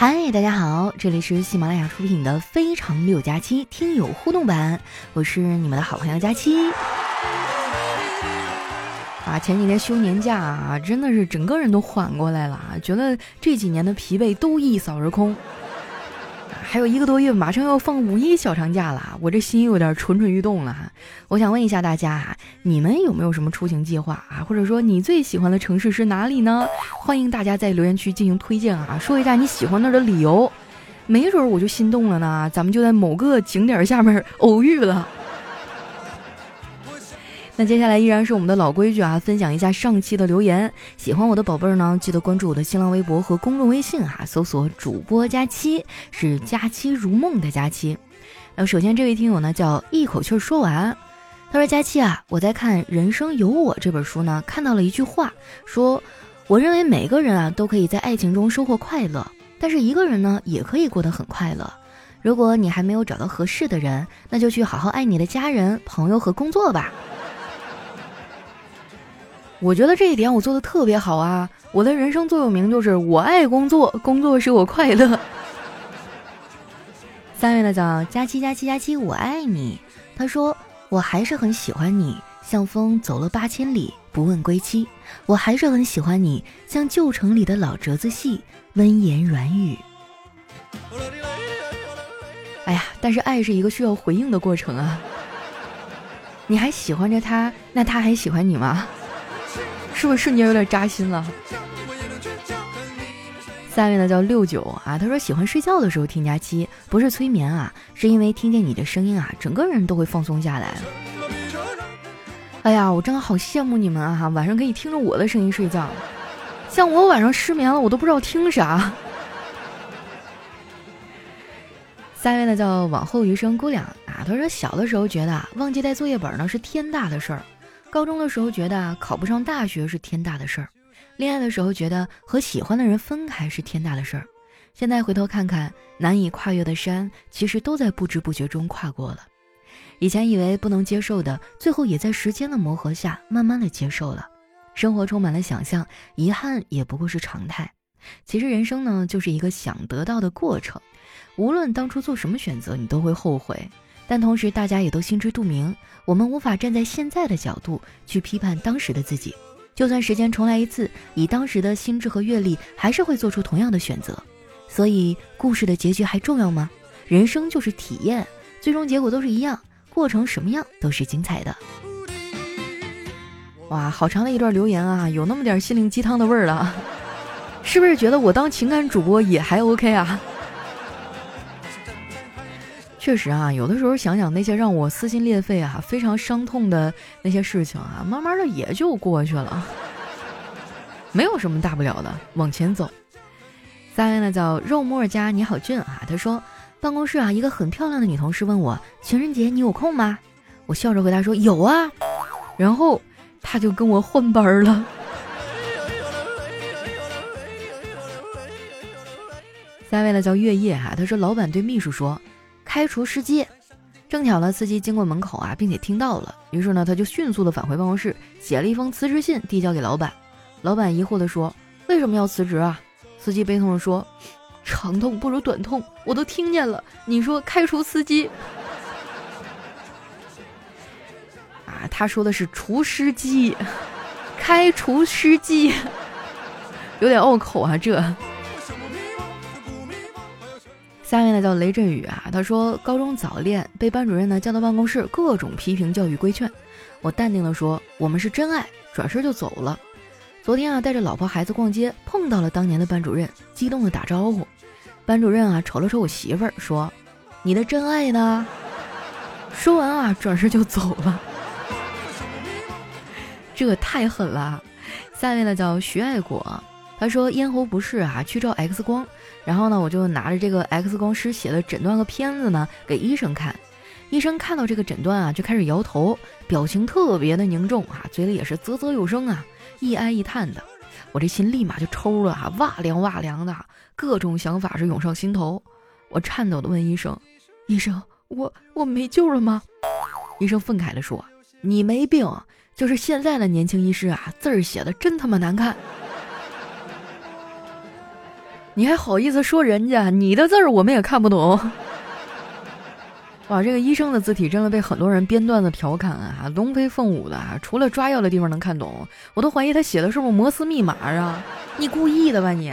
嗨，大家好，这里是喜马拉雅出品的《非常六加七》听友互动版，我是你们的好朋友佳期。啊，前几天休年假啊，真的是整个人都缓过来了，觉得这几年的疲惫都一扫而空。还有一个多月，马上要放五一小长假了，我这心有点蠢蠢欲动了哈。我想问一下大家啊，你们有没有什么出行计划啊？或者说你最喜欢的城市是哪里呢？欢迎大家在留言区进行推荐啊，说一下你喜欢那儿的理由，没准我就心动了呢，咱们就在某个景点下面偶遇了。那接下来依然是我们的老规矩啊，分享一下上期的留言。喜欢我的宝贝儿呢，记得关注我的新浪微博和公众微信啊，搜索主播佳期，是佳期如梦的佳期。那首先这位听友呢叫一口气说完，他说：“佳期啊，我在看《人生有我》这本书呢，看到了一句话，说我认为每个人啊都可以在爱情中收获快乐，但是一个人呢也可以过得很快乐。如果你还没有找到合适的人，那就去好好爱你的家人、朋友和工作吧。”我觉得这一点我做的特别好啊！我的人生座右铭就是我爱工作，工作使我快乐。三月的早，佳期佳期佳期，我爱你。他说我还是很喜欢你，像风走了八千里，不问归期。我还是很喜欢你，像旧城里的老折子戏，温言软语。哎呀，但是爱是一个需要回应的过程啊！你还喜欢着他，那他还喜欢你吗？是不是瞬间有点扎心了？下面呢叫六九啊，他说喜欢睡觉的时候听佳期，不是催眠啊，是因为听见你的声音啊，整个人都会放松下来。哎呀，我真的好羡慕你们啊，晚上可以听着我的声音睡觉。像我晚上失眠了，我都不知道听啥。下面呢叫往后余生姑娘啊，他说小的时候觉得忘记带作业本呢是天大的事儿。高中的时候觉得考不上大学是天大的事儿，恋爱的时候觉得和喜欢的人分开是天大的事儿，现在回头看看，难以跨越的山，其实都在不知不觉中跨过了。以前以为不能接受的，最后也在时间的磨合下，慢慢的接受了。生活充满了想象，遗憾也不过是常态。其实人生呢，就是一个想得到的过程，无论当初做什么选择，你都会后悔。但同时，大家也都心知肚明，我们无法站在现在的角度去批判当时的自己。就算时间重来一次，以当时的心智和阅历，还是会做出同样的选择。所以，故事的结局还重要吗？人生就是体验，最终结果都是一样，过程什么样都是精彩的。哇，好长的一段留言啊，有那么点心灵鸡汤的味儿了，是不是觉得我当情感主播也还 OK 啊？确实啊，有的时候想想那些让我撕心裂肺啊、非常伤痛的那些事情啊，慢慢的也就过去了，没有什么大不了的，往前走。下面呢叫肉沫家你好俊啊，他说办公室啊一个很漂亮的女同事问我情人节你有空吗？我笑着回答说有啊，然后他就跟我换班了。下面呢叫月夜哈，他说老板对秘书说。开除司机，正巧呢，司机经过门口啊，并且听到了，于是呢，他就迅速的返回办公室，写了一封辞职信，递交给老板。老板疑惑的说：“为什么要辞职啊？”司机悲痛的说：“长痛不如短痛，我都听见了。你说开除司机，啊，他说的是除湿机，开除湿机，有点拗口啊，这。”下面呢叫雷阵雨啊，他说高中早恋被班主任呢叫到办公室，各种批评教育规劝。我淡定的说我们是真爱，转身就走了。昨天啊带着老婆孩子逛街，碰到了当年的班主任，激动的打招呼。班主任啊瞅了瞅我媳妇儿，说你的真爱呢？说完啊转身就走了。这个太狠了。下面呢叫徐爱国，他说咽喉不适啊，去照 X 光。然后呢，我就拿着这个 X 光师写的诊断和片子呢，给医生看。医生看到这个诊断啊，就开始摇头，表情特别的凝重啊，嘴里也是啧啧有声啊，一哀一叹的。我这心立马就抽了啊，哇凉哇凉的，各种想法是涌上心头。我颤抖的问医生：“医生，我我没救了吗？”医生愤慨的说：“你没病，就是现在的年轻医师啊，字儿写的真他妈难看。”你还好意思说人家？你的字儿我们也看不懂。哇，这个医生的字体真的被很多人编段子调侃啊，龙飞凤舞的，除了抓药的地方能看懂，我都怀疑他写的是不是摩斯密码啊？你故意的吧你？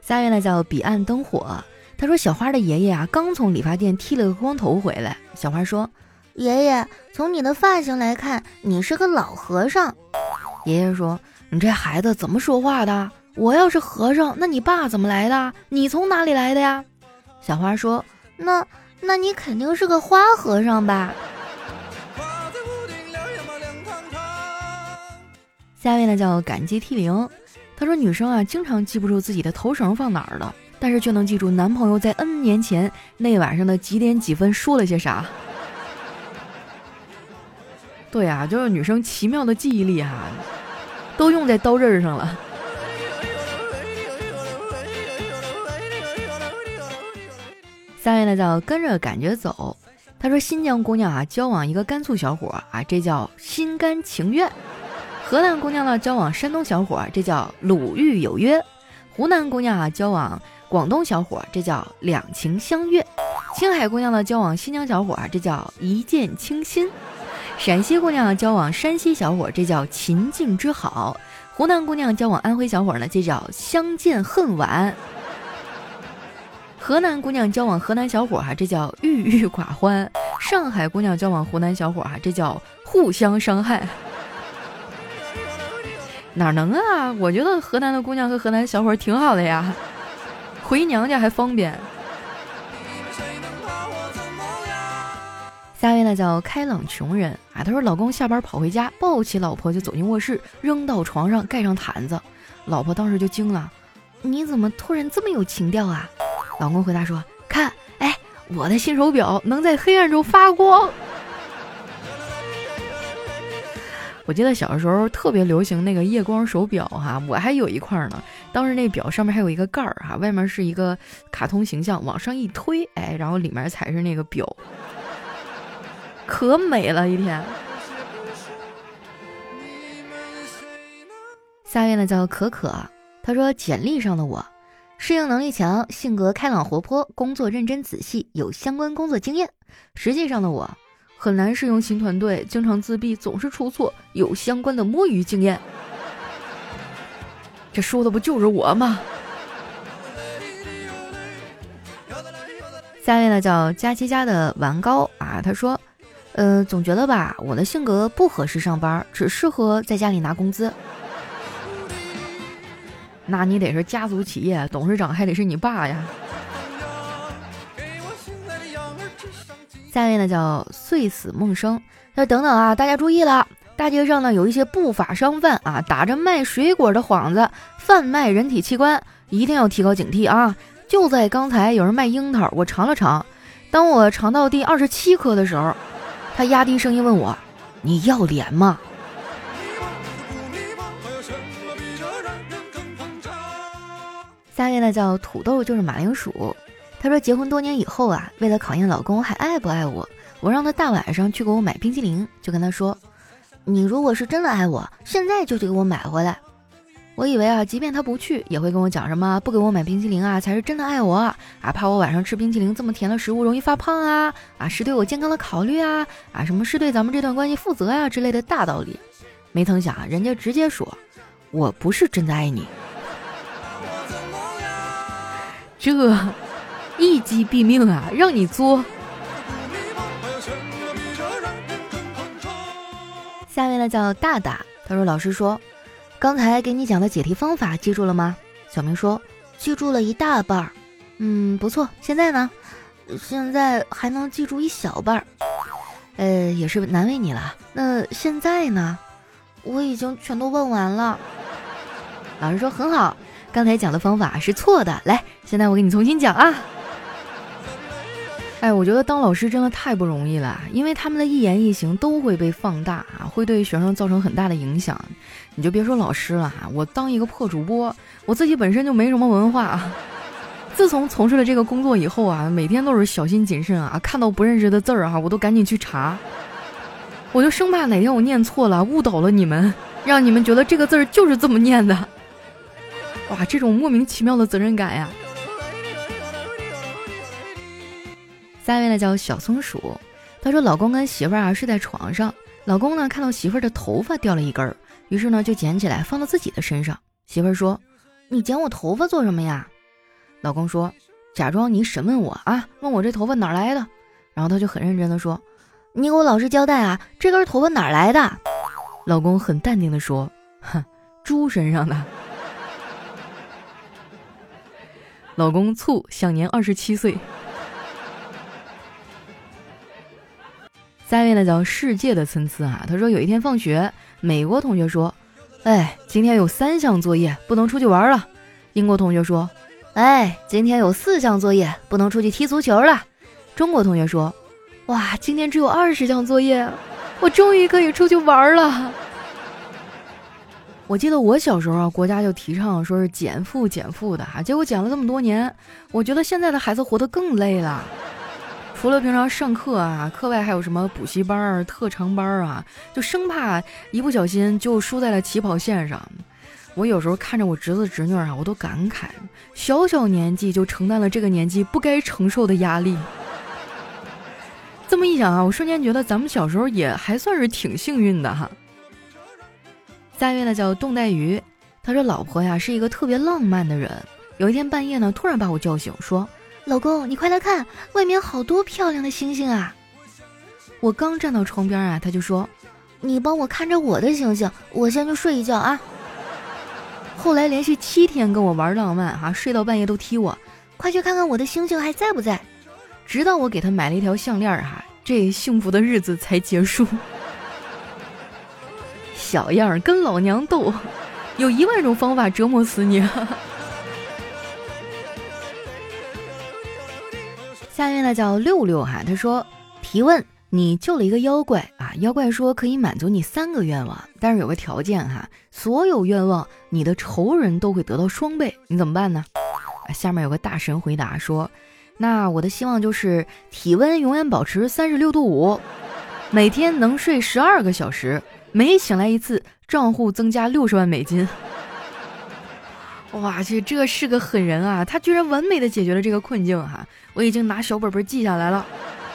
下面呢叫彼岸灯火，他说小花的爷爷啊刚从理发店剃了个光头回来，小花说：“爷爷，从你的发型来看，你是个老和尚。”爷爷说：“你这孩子怎么说话的？”我要是和尚，那你爸怎么来的？你从哪里来的呀？小花说：“那，那你肯定是个花和尚吧？”下面呢叫感激 T 零，他说女生啊经常记不住自己的头绳放哪儿了，但是却能记住男朋友在 N 年前那晚上的几点几分说了些啥。对啊，就是女生奇妙的记忆力哈，都用在刀刃上了。下面呢叫跟着感觉走，他说新疆姑娘啊交往一个甘肃小伙啊，这叫心甘情愿；河南姑娘呢交往山东小伙，这叫鲁豫有约；湖南姑娘啊交往广东小伙，这叫两情相悦；青海姑娘呢交往新疆小伙，这叫一见倾心；陕西姑娘交往山西小伙，这叫秦晋之好；湖南姑娘交往安徽小伙呢，这叫相见恨晚。河南姑娘交往河南小伙哈，这叫郁郁寡欢；上海姑娘交往湖南小伙哈，这叫互相伤害。哪能啊？我觉得河南的姑娘和河南小伙挺好的呀，回娘家还方便。下一位呢叫开朗穷人啊，他说老公下班跑回家，抱起老婆就走进卧室，扔到床上盖上毯子，老婆当时就惊了，你怎么突然这么有情调啊？老公回答说：“看，哎，我的新手表能在黑暗中发光。我记得小时候特别流行那个夜光手表哈，我还有一块呢。当时那表上面还有一个盖儿哈，外面是一个卡通形象，往上一推，哎，然后里面才是那个表，可美了一天。下面呢叫可可，他说简历上的我。”适应能力强，性格开朗活泼，工作认真仔细，有相关工作经验。实际上的我很难适应新团队，经常自闭，总是出错，有相关的摸鱼经验。这说的不就是我吗？下面呢叫佳琪家的玩高啊，他说，呃，总觉得吧，我的性格不合适上班，只适合在家里拿工资。那你得是家族企业，董事长还得是你爸呀。下面呢叫碎死梦生，那等等啊，大家注意了，大街上呢有一些不法商贩啊，打着卖水果的幌子贩卖人体器官，一定要提高警惕啊！就在刚才，有人卖樱桃，我尝了尝，当我尝到第二十七颗的时候，他压低声音问我：“你要脸吗？”下面呢叫土豆就是马铃薯，他说结婚多年以后啊，为了考验老公还爱不爱我，我让他大晚上去给我买冰激凌，就跟他说，你如果是真的爱我，现在就去给我买回来。我以为啊，即便他不去，也会跟我讲什么不给我买冰淇淋啊，才是真的爱我啊，怕我晚上吃冰淇淋这么甜的食物容易发胖啊，啊是对我健康的考虑啊，啊什么是对咱们这段关系负责呀之类的大道理。没曾想人家直接说，我不是真的爱你。这一击毙命啊！让你作。下面呢叫大大，他说：“老师说，刚才给你讲的解题方法记住了吗？”小明说：“记住了一大半儿。”嗯，不错。现在呢？现在还能记住一小半儿。呃，也是难为你了。那现在呢？我已经全都问完了。老师说很好。刚才讲的方法是错的，来，现在我给你重新讲啊！哎，我觉得当老师真的太不容易了，因为他们的一言一行都会被放大啊，会对学生造成很大的影响。你就别说老师了哈，我当一个破主播，我自己本身就没什么文化啊。自从从事了这个工作以后啊，每天都是小心谨慎啊，看到不认识的字儿啊，我都赶紧去查，我就生怕哪天我念错了，误导了你们。让你们觉得这个字儿就是这么念的。哇，这种莫名其妙的责任感呀！下一位呢叫小松鼠，他说老公跟媳妇儿啊睡在床上，老公呢看到媳妇儿的头发掉了一根儿，于是呢就捡起来放到自己的身上。媳妇儿说：“你捡我头发做什么呀？”老公说：“假装你审问我啊，问我这头发哪来的。”然后他就很认真的说：“你给我老实交代啊，这根头发哪来的？”老公很淡定的说：“哼，猪身上的。”老公醋，享年二十七岁。下一位呢叫世界的参差啊，他说有一天放学，美国同学说：“哎，今天有三项作业，不能出去玩了。”英国同学说：“哎，今天有四项作业，不能出去踢足球了。”中国同学说：“哇，今天只有二十项作业，我终于可以出去玩了。”我记得我小时候啊，国家就提倡说是减负减负的哈，结果减了这么多年，我觉得现在的孩子活得更累了。除了平常上课啊，课外还有什么补习班儿、特长班儿啊，就生怕一不小心就输在了起跑线上。我有时候看着我侄子侄女啊，我都感慨，小小年纪就承担了这个年纪不该承受的压力。这么一想啊，我瞬间觉得咱们小时候也还算是挺幸运的哈。下一位呢叫冻带鱼，他说老婆呀是一个特别浪漫的人。有一天半夜呢，突然把我叫醒，说：“老公，你快来看，外面好多漂亮的星星啊！”我刚站到窗边啊，他就说：“你帮我看着我的星星，我先去睡一觉啊。”后来连续七天跟我玩浪漫哈，睡到半夜都踢我，快去看看我的星星还在不在。直到我给他买了一条项链哈，这幸福的日子才结束。小样儿，跟老娘斗，有一万种方法折磨死你！下面呢叫六六哈，他说提问：你救了一个妖怪啊，妖怪说可以满足你三个愿望，但是有个条件哈，所有愿望你的仇人都会得到双倍，你怎么办呢？下面有个大神回答说：那我的希望就是体温永远保持三十六度五，每天能睡十二个小时。每醒来一次，账户增加六十万美金。哇去，这是个狠人啊！他居然完美的解决了这个困境哈！我已经拿小本本记下来了，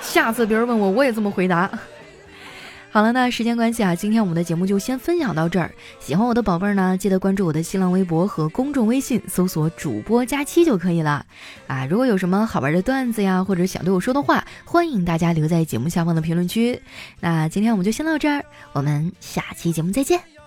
下次别人问我，我也这么回答。好了，那时间关系啊，今天我们的节目就先分享到这儿。喜欢我的宝贝儿呢，记得关注我的新浪微博和公众微信，搜索“主播佳期”就可以了。啊，如果有什么好玩的段子呀，或者想对我说的话，欢迎大家留在节目下方的评论区。那今天我们就先到这儿，我们下期节目再见。